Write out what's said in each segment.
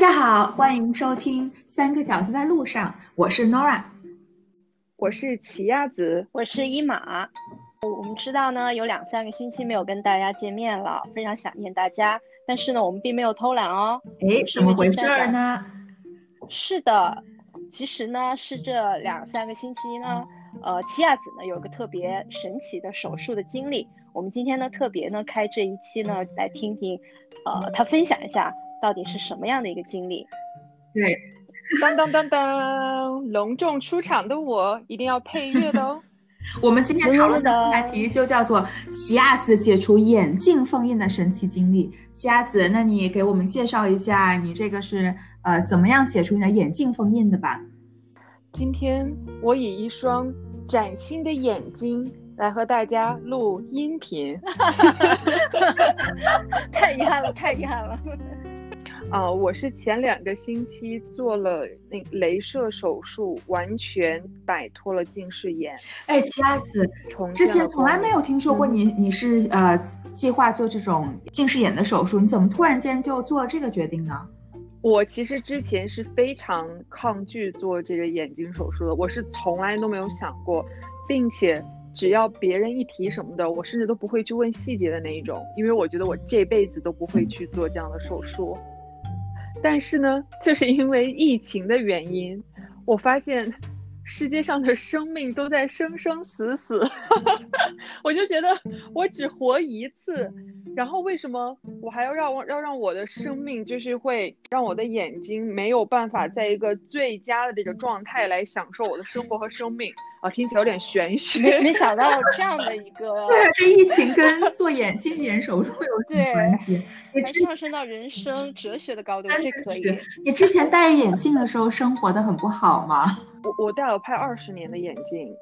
家好，欢迎收听《三个饺子在路上》，我是 Nora，我是奇亚子，我是一马。我们知道呢，有两三个星期没有跟大家见面了，非常想念大家。但是呢，我们并没有偷懒哦。哎，怎么回事呢？是的，其实呢，是这两三个星期呢，呃，奇亚子呢有个特别神奇的手术的经历。我们今天呢，特别呢开这一期呢，来听听，呃，他分享一下到底是什么样的一个经历。对，当当当当，隆重出场的我一定要配乐的哦。我们今天讨论的话题就叫做奇亚子解除眼镜封印的神奇经历。奇亚子，那你给我们介绍一下，你这个是呃怎么样解除你的眼镜封印的吧？今天我以一双崭新的眼睛来和大家录音频，太遗憾了，太遗憾了。啊，我是前两个星期做了那镭射手术，完全摆脱了近视眼。哎，奇亚子，之前从来没有听说过你，你是呃计划做这种近视眼的手术，你怎么突然间就做了这个决定呢？我其实之前是非常抗拒做这个眼睛手术的，我是从来都没有想过，并且只要别人一提什么的，我甚至都不会去问细节的那一种，因为我觉得我这辈子都不会去做这样的手术。但是呢，就是因为疫情的原因，我发现世界上的生命都在生生死死，我就觉得我只活一次，然后为什么我还要让我要让我的生命就是会让我的眼睛没有办法在一个最佳的这个状态来享受我的生活和生命？啊，听起来有点玄学。没没想到这样的一个，对啊，这疫情跟做眼睛眼手术有什么关系？你上升到人生哲学的高度，这可以。你之前戴着眼镜的时候生活的很不好吗？我我戴了快二十年的眼镜，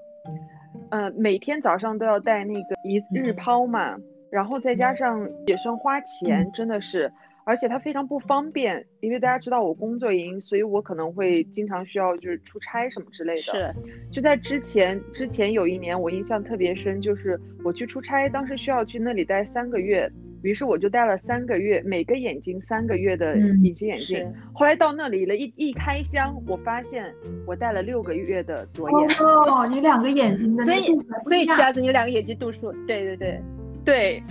呃，每天早上都要戴那个一日抛嘛，然后再加上也算花钱，真的是。而且它非常不方便，因为大家知道我工作原因，所以我可能会经常需要就是出差什么之类的。是，就在之前之前有一年，我印象特别深，就是我去出差，当时需要去那里待三个月，于是我就戴了三个月，每个眼睛三个月的隐形眼镜。后来到那里了，一一开箱，我发现我戴了六个月的左眼。哦，你两个眼睛的所以所以，其子，你两个眼睛度数，对对对对。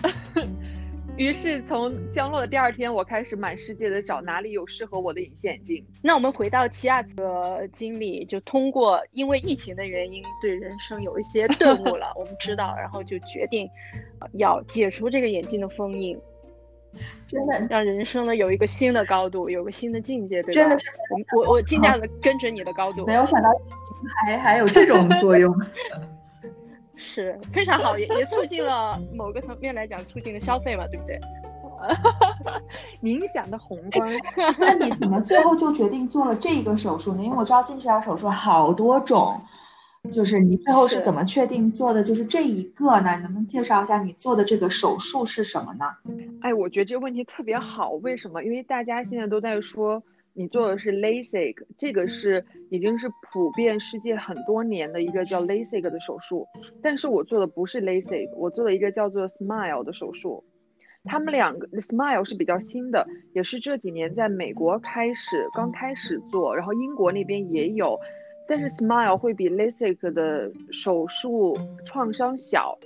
于是从降落的第二天，我开始满世界的找哪里有适合我的隐形眼镜。那我们回到奇亚的经历，就通过因为疫情的原因，对人生有一些 顿悟了。我们知道，然后就决定要解除这个眼镜的封印，真的让人生呢有一个新的高度，有个新的境界，对吧？真的是我我我尽量的跟着你的高度。没有想到疫情还还有这种作用。是非常好，也也促进了某个层面来讲，促进了消费嘛，对不对？影响的宏观。那你怎么最后就决定做了这个手术呢？因为我知道近视眼手术好多种，就是你最后是怎么确定做的就是这一个呢？能不能介绍一下你做的这个手术是什么呢？哎，我觉得这个问题特别好，为什么？因为大家现在都在说。你做的是 LASIK，这个是已经是普遍世界很多年的一个叫 LASIK 的手术，但是我做的不是 LASIK，我做了一个叫做 SMILE 的手术。他们两个 SMILE 是比较新的，也是这几年在美国开始刚开始做，然后英国那边也有，但是 SMILE 会比 LASIK 的手术创伤小，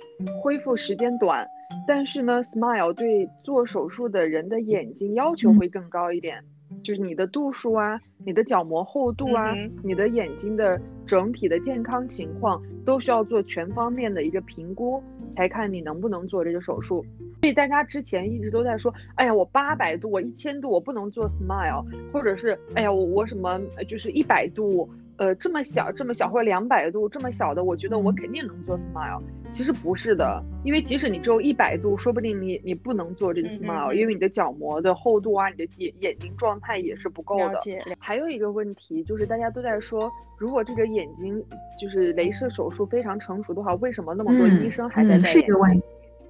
恢复时间短，但是呢，SMILE 对做手术的人的眼睛要求会更高一点。就是你的度数啊，你的角膜厚度啊，你的眼睛的整体的健康情况都需要做全方面的一个评估，才看你能不能做这个手术。所以大家之前一直都在说，哎呀，我八百度，我一千度，我不能做 smile，或者是，哎呀，我我什么就是一百度。呃，这么小，这么小，或者两百度这么小的，我觉得我肯定能做 smile。其实不是的，因为即使你只有一百度，说不定你你不能做这个 smile，因为你的角膜的厚度啊，你的眼眼睛状态也是不够的。还有一个问题就是，大家都在说，如果这个眼睛就是镭射手术非常成熟的话，为什么那么多医生还在戴？是一个问题。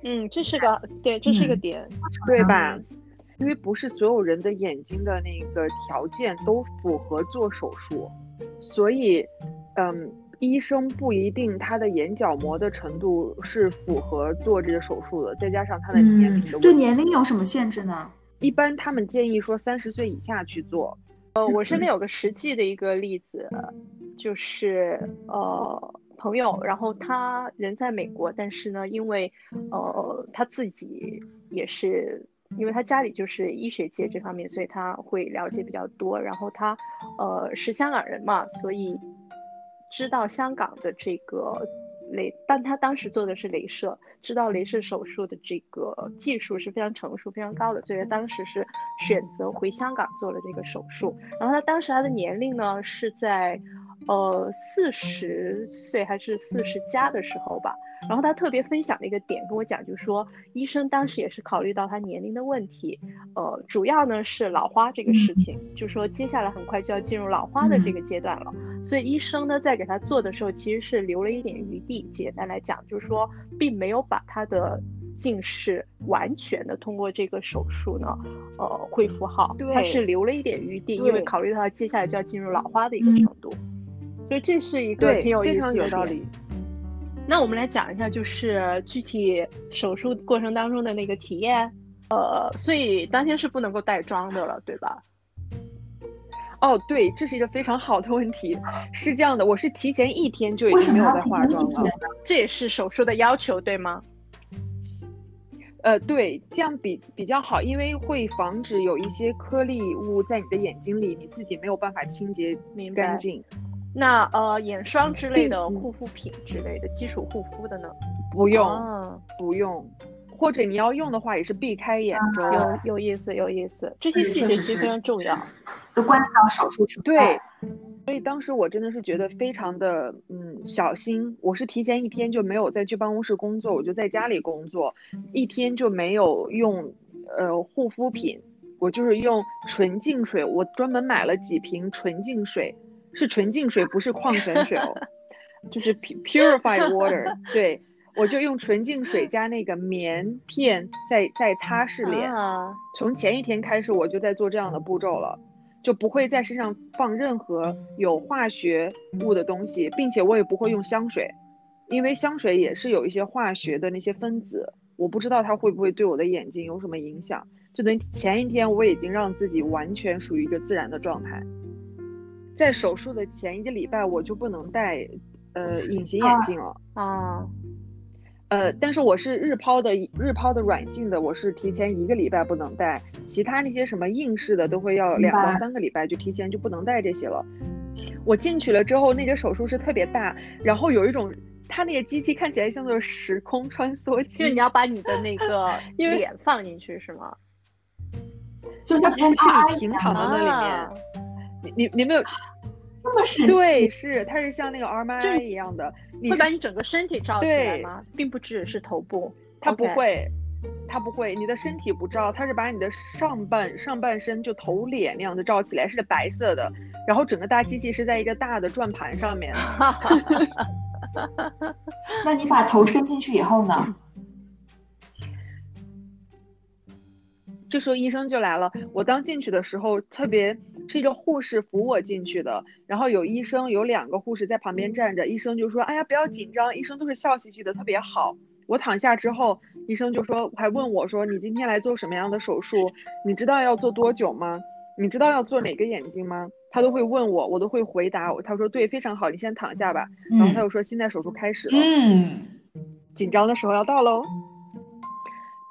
嗯，这是个对，这是个点，对吧？因为不是所有人的眼睛的那个条件都符合做手术。所以，嗯，医生不一定他的眼角膜的程度是符合做这个手术的，再加上他的年龄。对年龄有什么限制呢？一般他们建议说三十岁以下去做，呃，我身边有个实际的一个例子，就是呃朋友，然后他人在美国，但是呢，因为呃他自己也是，因为他家里就是医学界这方面，所以他会了解比较多。然后他呃是香港人嘛，所以知道香港的这个。镭，但他当时做的是镭射，知道镭射手术的这个技术是非常成熟、非常高的，所以他当时是选择回香港做了这个手术。然后他当时他的年龄呢是在，呃，四十岁还是四十加的时候吧。然后他特别分享了一个点跟我讲，就是说医生当时也是考虑到他年龄的问题，呃，主要呢是老花这个事。情，就说接下来很快就要进入老花的这个。阶段了，所以医生呢在给他做的时候其实是留了一点余地。简单来讲，就是说并没有把他的近视完全的通过这个手术呢，呃，恢复好，他是留了一点余地，因为考虑到接下来就要进入老花的一个程度，所以这是一个挺有意思的道理。那我们来讲一下，就是具体手术过程当中的那个体验。呃，所以当天是不能够带妆的了，对吧？哦，对，这是一个非常好的问题。是这样的，我是提前一天就已经没有在化妆了。这也是手术的要求，对吗？呃，对，这样比比较好，因为会防止有一些颗粒物在你的眼睛里，你自己没有办法清洁干净。那呃，眼霜之类的护肤品之类的基础护肤的呢？不用，不用，或者你要用的话，也是避开眼周。有有意思，有意思，这些细节其实非常重要，都关系到手术成对，所以当时我真的是觉得非常的嗯小心。我是提前一天就没有再去办公室工作，我就在家里工作，一天就没有用呃护肤品，我就是用纯净水，我专门买了几瓶纯净水。是纯净水，不是矿泉水哦，就是 purified water。对，我就用纯净水加那个棉片在在擦拭脸。从前一天开始，我就在做这样的步骤了，就不会在身上放任何有化学物的东西，并且我也不会用香水，因为香水也是有一些化学的那些分子，我不知道它会不会对我的眼睛有什么影响。就等于前一天我已经让自己完全属于一个自然的状态。在手术的前一个礼拜，我就不能戴，呃，隐形眼镜了啊，呃，但是我是日抛的，日抛的软性的，我是提前一个礼拜不能戴，其他那些什么硬式的都会要两到三个礼拜，就提前就不能戴这些了。我进去了之后，那个手术室特别大，然后有一种，它那个机器看起来像做时空穿梭机，就是你要把你的那个脸放进去是吗？就它是你平躺在那里面。你你你没有这么神奇？对，是它是像那个 RMI 一样的，会把你整个身体罩起来吗？并不只是头部，它不会，它不会，你的身体不照，它是把你的上半上半身就头脸那样子照起来，是白色的，然后整个大机器是在一个大的转盘上面。那你把头伸进去以后呢？这时候医生就来了。我刚进去的时候，特别是一个护士扶我进去的，然后有医生，有两个护士在旁边站着。医生就说：“哎呀，不要紧张。”医生都是笑嘻嘻的，特别好。我躺下之后，医生就说，还问我说：“你今天来做什么样的手术？你知道要做多久吗？你知道要做哪个眼睛吗？”他都会问我，我都会回答。他说：“对，非常好，你先躺下吧。”然后他又说：“现在手术开始了。”嗯，紧张的时候要到喽。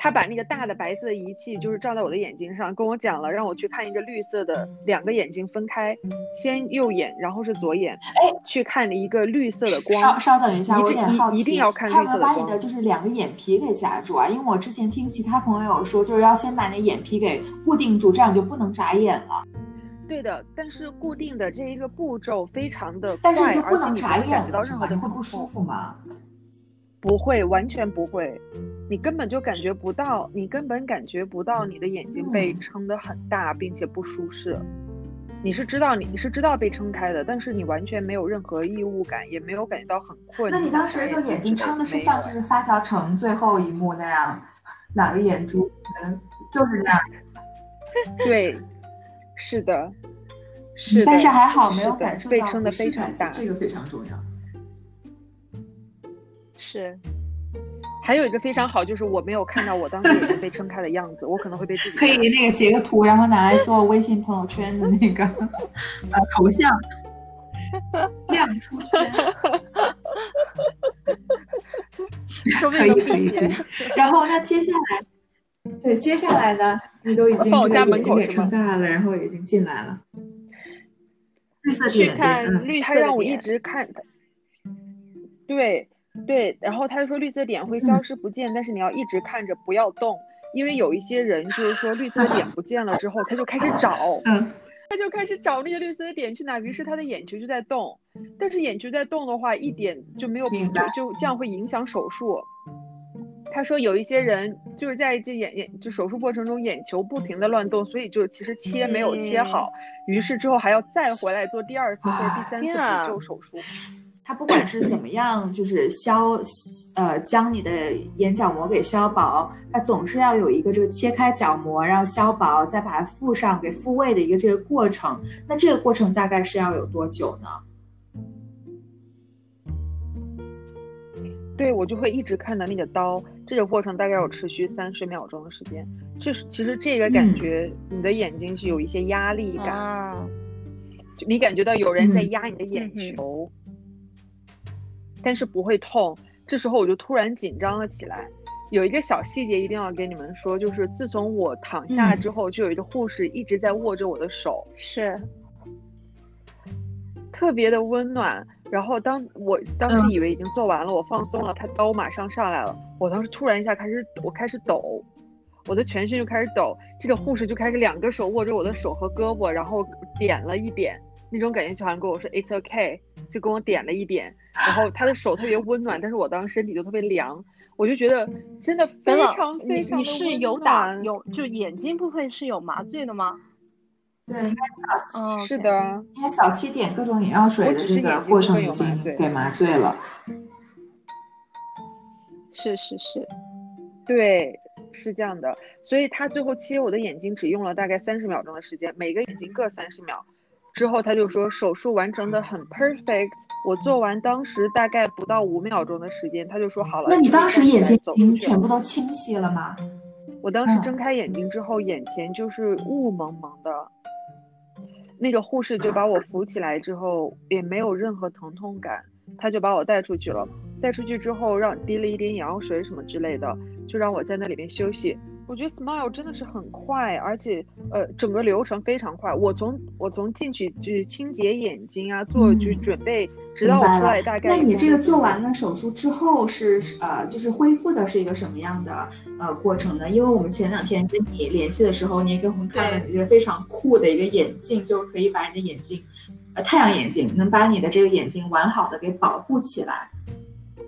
他把那个大的白色的仪器就是照在我的眼睛上，跟我讲了，让我去看一个绿色的，两个眼睛分开，先右眼，然后是左眼，哎，去看了一个绿色的光。稍稍等一下，我有点好奇，一定要看绿色的光。他把你的就是两个眼皮给夹住啊？因为我之前听其他朋友说，就是要先把那眼皮给固定住，这样就不能眨眼了。对的，但是固定的这一个步骤非常的快，但是就不能眨眼，到任何的会不舒服吗？不会，完全不会，你根本就感觉不到，你根本感觉不到你的眼睛被撑得很大，并且不舒适。你是知道你你是知道被撑开的，但是你完全没有任何异物感，也没有感觉到很困。那你当时就眼睛撑的是像就是发条城最后一幕那样，两个眼珠嗯就是那样。对，是的，是，但是还好没有感受到被撑的非常大，这个非常重要。是，还有一个非常好，就是我没有看到我当时眼睛被撑开的样子，我可能会被自己可以那个截个图，然后拿来做微信朋友圈的那个 呃头像，亮出 圈。可以可以可以。然后那接下来，对接下来呢，你都已经我家门口给撑大了，然后已经进来了。绿色点，看绿色他让我一直看。对对，然后他就说绿色点会消失不见，但是你要一直看着，不要动，因为有一些人就是说绿色的点不见了之后，他就开始找，他就开始找那些绿色的点去哪，于是他的眼球就在动，但是眼球在动的话，一点就没有，就就这样会影响手术。他说有一些人就是在这眼眼就手术过程中眼球不停的乱动，所以就其实切没有切好，于是之后还要再回来做第二次或者第三次补救手术。他不管是怎么样，就是消，呃，将你的眼角膜给削薄，它总是要有一个这个切开角膜，然后削薄，再把它复上，给复位的一个这个过程。那这个过程大概是要有多久呢？对我就会一直看到那个刀，这个过程大概有持续三十秒钟的时间。这是其实这个感觉，你的眼睛是有一些压力感，就你感觉到有人在压你的眼球。但是不会痛，这时候我就突然紧张了起来。有一个小细节一定要跟你们说，就是自从我躺下之后，就有一个护士一直在握着我的手，是特别的温暖。然后当我当时以为已经做完了，我放松了，他刀马上上来了。我当时突然一下开始，我开始抖，我的全身就开始抖。这个护士就开始两个手握着我的手和胳膊，然后点了一点。那种感觉就好像跟我说 "It's okay"，就跟我点了一点，然后他的手特别温暖，但是我当时身体就特别凉，我就觉得真的非常非常你是有打有就眼睛部分是有麻醉的吗？对，应该早期是的，因为早期点各种眼药水的这个过程已经给麻醉了。是是是，对，是这样的，所以他最后切我的眼睛只用了大概三十秒钟的时间，每个眼睛各三十秒。之后他就说手术完成的很 perfect，我做完当时大概不到五秒钟的时间，他就说好了。那你当时眼睛已经全部都清晰了吗？我当时睁开眼睛之后，眼前就是雾蒙蒙的。那个护士就把我扶起来之后，也没有任何疼痛感，他就把我带出去了。带出去之后，让滴了一点眼药水什么之类的，就让我在那里面休息。我觉得 Smile 真的是很快，而且呃，整个流程非常快。我从我从进去就是清洁眼睛啊，做就是准备，直到我出来大概。那你这个做完了手术之后是呃，就是恢复的是一个什么样的呃过程呢？因为我们前两天跟你联系的时候，你也给我们看了一个非常酷的一个眼镜，就是可以把你的眼睛，呃，太阳眼镜，能把你的这个眼睛完好的给保护起来。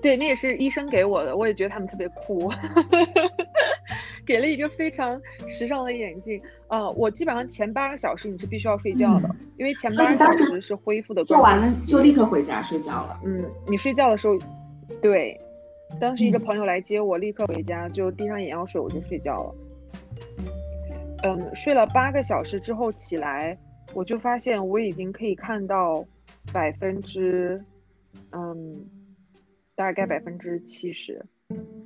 对，那也是医生给我的，我也觉得他们特别酷。给了一个非常时尚的眼镜，呃，我基本上前八个小时你是必须要睡觉的，因为前八个小时是恢复的。做完了就立刻回家睡觉了。嗯，你睡觉的时候，对，当时一个朋友来接我，立刻回家就滴上眼药水，我就睡觉了。嗯，睡了八个小时之后起来，我就发现我已经可以看到百分之，嗯，大概百分之七十。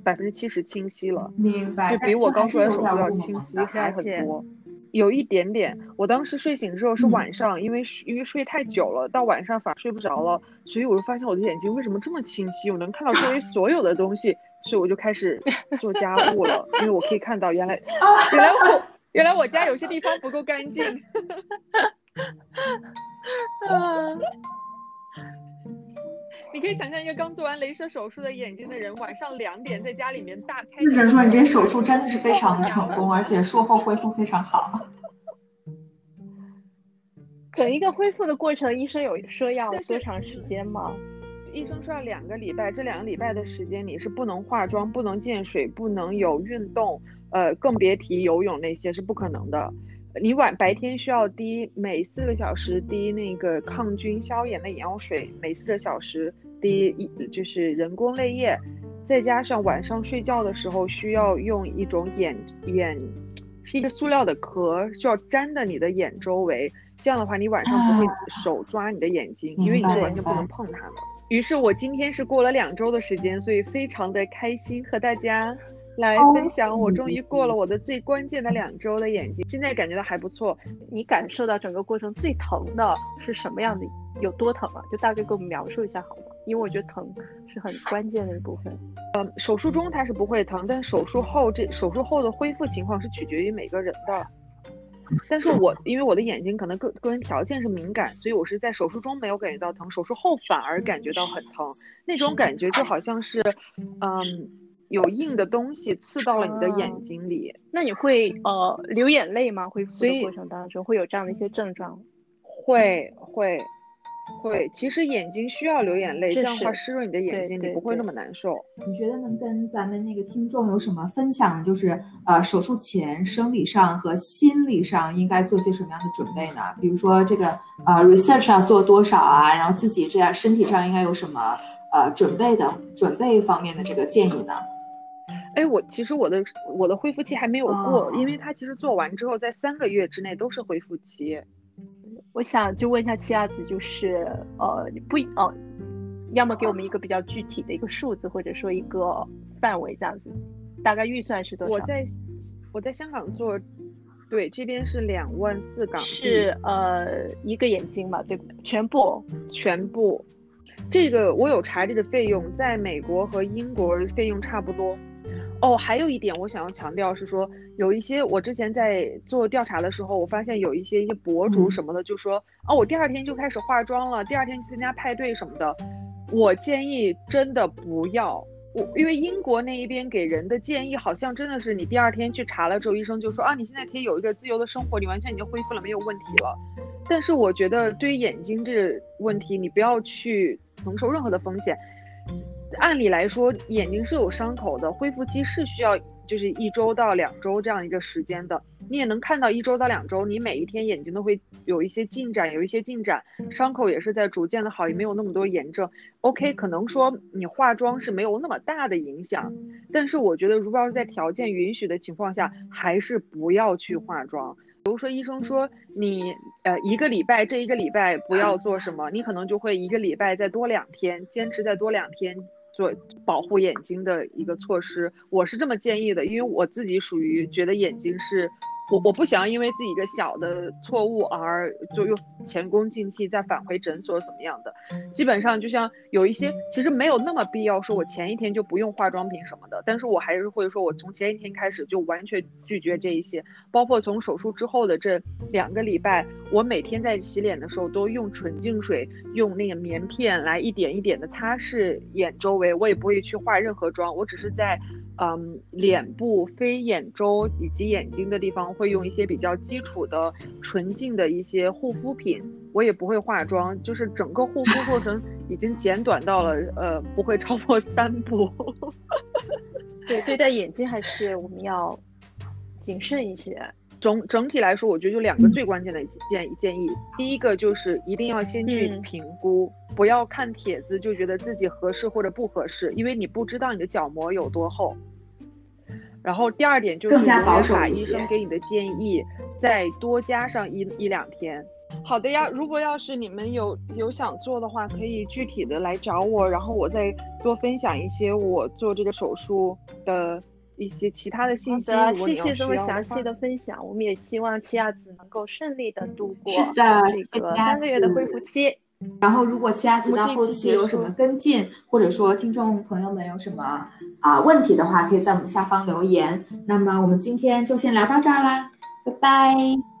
百分之七十清晰了，明白，就比我刚做完手术要清晰还很多，有一点点。我当时睡醒之后是晚上，因为因为睡太久了，到晚上反而睡不着了，所以我就发现我的眼睛为什么这么清晰，我能看到周围所有的东西，所以我就开始做家务了，因为我可以看到原来 原来我原来我家有些地方不够干净。啊。你可以想象一个刚做完镭射手术的眼睛的人，晚上两点在家里面大开。或者说，你这手术真的是非常的成功，而且术后恢复非常好。整一个恢复的过程，医生有说要多长时间吗？医生说要两个礼拜，这两个礼拜的时间你是不能化妆、不能见水、不能有运动，呃，更别提游泳那些是不可能的。你晚白天需要滴每四个小时滴那个抗菌消炎的眼药水，每四个小时滴一就是人工泪液，再加上晚上睡觉的时候需要用一种眼眼，是一个塑料的壳，需要粘在你的眼周围，这样的话你晚上不会手抓你的眼睛，因为你是完全不能碰它的。于是我今天是过了两周的时间，所以非常的开心和大家来分享。我终于过了我的最关键的两周的眼睛，现在感觉到还不错。你感受到整个过程最疼的是什么样的？有多疼啊？就大概给我们描述一下好吗？因为我觉得疼是很关键的一部分。嗯，手术中它是不会疼，但手术后这手术后的恢复情况是取决于每个人的。但是我因为我的眼睛可能个个人条件是敏感，所以我是在手术中没有感觉到疼，手术后反而感觉到很疼，那种感觉就好像是，嗯，有硬的东西刺到了你的眼睛里。那你会呃流眼泪吗？恢复的过程当中会有这样的一些症状？会会。会，其实眼睛需要流眼泪，这样的话湿润你的眼睛，你不会那么难受。你觉得能跟咱们那个听众有什么分享？就是呃，手术前生理上和心理上应该做些什么样的准备呢？比如说这个呃，research 要做多少啊？然后自己这样身体上应该有什么呃准备的准备方面的这个建议呢？哎，我其实我的我的恢复期还没有过，因为它其实做完之后，在三个月之内都是恢复期。我想就问一下七亚子，就是呃不呃，要么给我们一个比较具体的一个数字，或者说一个范围这样子，大概预算是多少？我在我在香港做，对，这边是两万四港币，是呃一个眼睛嘛，对不对？全部全部，这个我有查这个费用，在美国和英国费用差不多。哦，还有一点我想要强调是说，有一些我之前在做调查的时候，我发现有一些一些博主什么的就说，哦，我第二天就开始化妆了，第二天去参加派对什么的。我建议真的不要，我因为英国那一边给人的建议好像真的是你第二天去查了之后，医生就说啊，你现在可以有一个自由的生活，你完全已经恢复了，没有问题了。但是我觉得对于眼睛这问题，你不要去承受任何的风险。按理来说，眼睛是有伤口的，恢复期是需要就是一周到两周这样一个时间的。你也能看到一周到两周，你每一天眼睛都会有一些进展，有一些进展，伤口也是在逐渐的好，也没有那么多炎症。OK，可能说你化妆是没有那么大的影响，但是我觉得如果要是在条件允许的情况下，还是不要去化妆。比如说，医生说你呃一个礼拜这一个礼拜不要做什么，你可能就会一个礼拜再多两天，坚持再多两天做保护眼睛的一个措施。我是这么建议的，因为我自己属于觉得眼睛是。我我不想要因为自己一个小的错误而就又前功尽弃，再返回诊所怎么样的？基本上就像有一些其实没有那么必要，说我前一天就不用化妆品什么的，但是我还是会说，我从前一天开始就完全拒绝这一些，包括从手术之后的这两个礼拜，我每天在洗脸的时候都用纯净水，用那个棉片来一点一点的擦拭眼周围，我也不会去化任何妆，我只是在。嗯，脸部、非眼周以及眼睛的地方会用一些比较基础的纯净的一些护肤品，我也不会化妆，就是整个护肤过程已经简短到了呃不会超过三步。对，对待眼睛还是我们要谨慎一些。整整体来说，我觉得就两个最关键的建建议。第一个就是一定要先去评估，不要看帖子就觉得自己合适或者不合适，因为你不知道你的角膜有多厚。然后第二点就是把医生给你的建议再多加上一一两天。好的呀，如果要是你们有有想做的话，可以具体的来找我，然后我再多分享一些我做这个手术的。一些其他的信息，谢谢这么详细的分享。我们也希望七亚子能够顺利的度过是的这个三个月的恢复期。然后，如果奇亚子到后期有什么跟进，或者说听众朋友们有什么啊问题的话，可以在我们下方留言。那么我们今天就先聊到这儿啦，拜拜。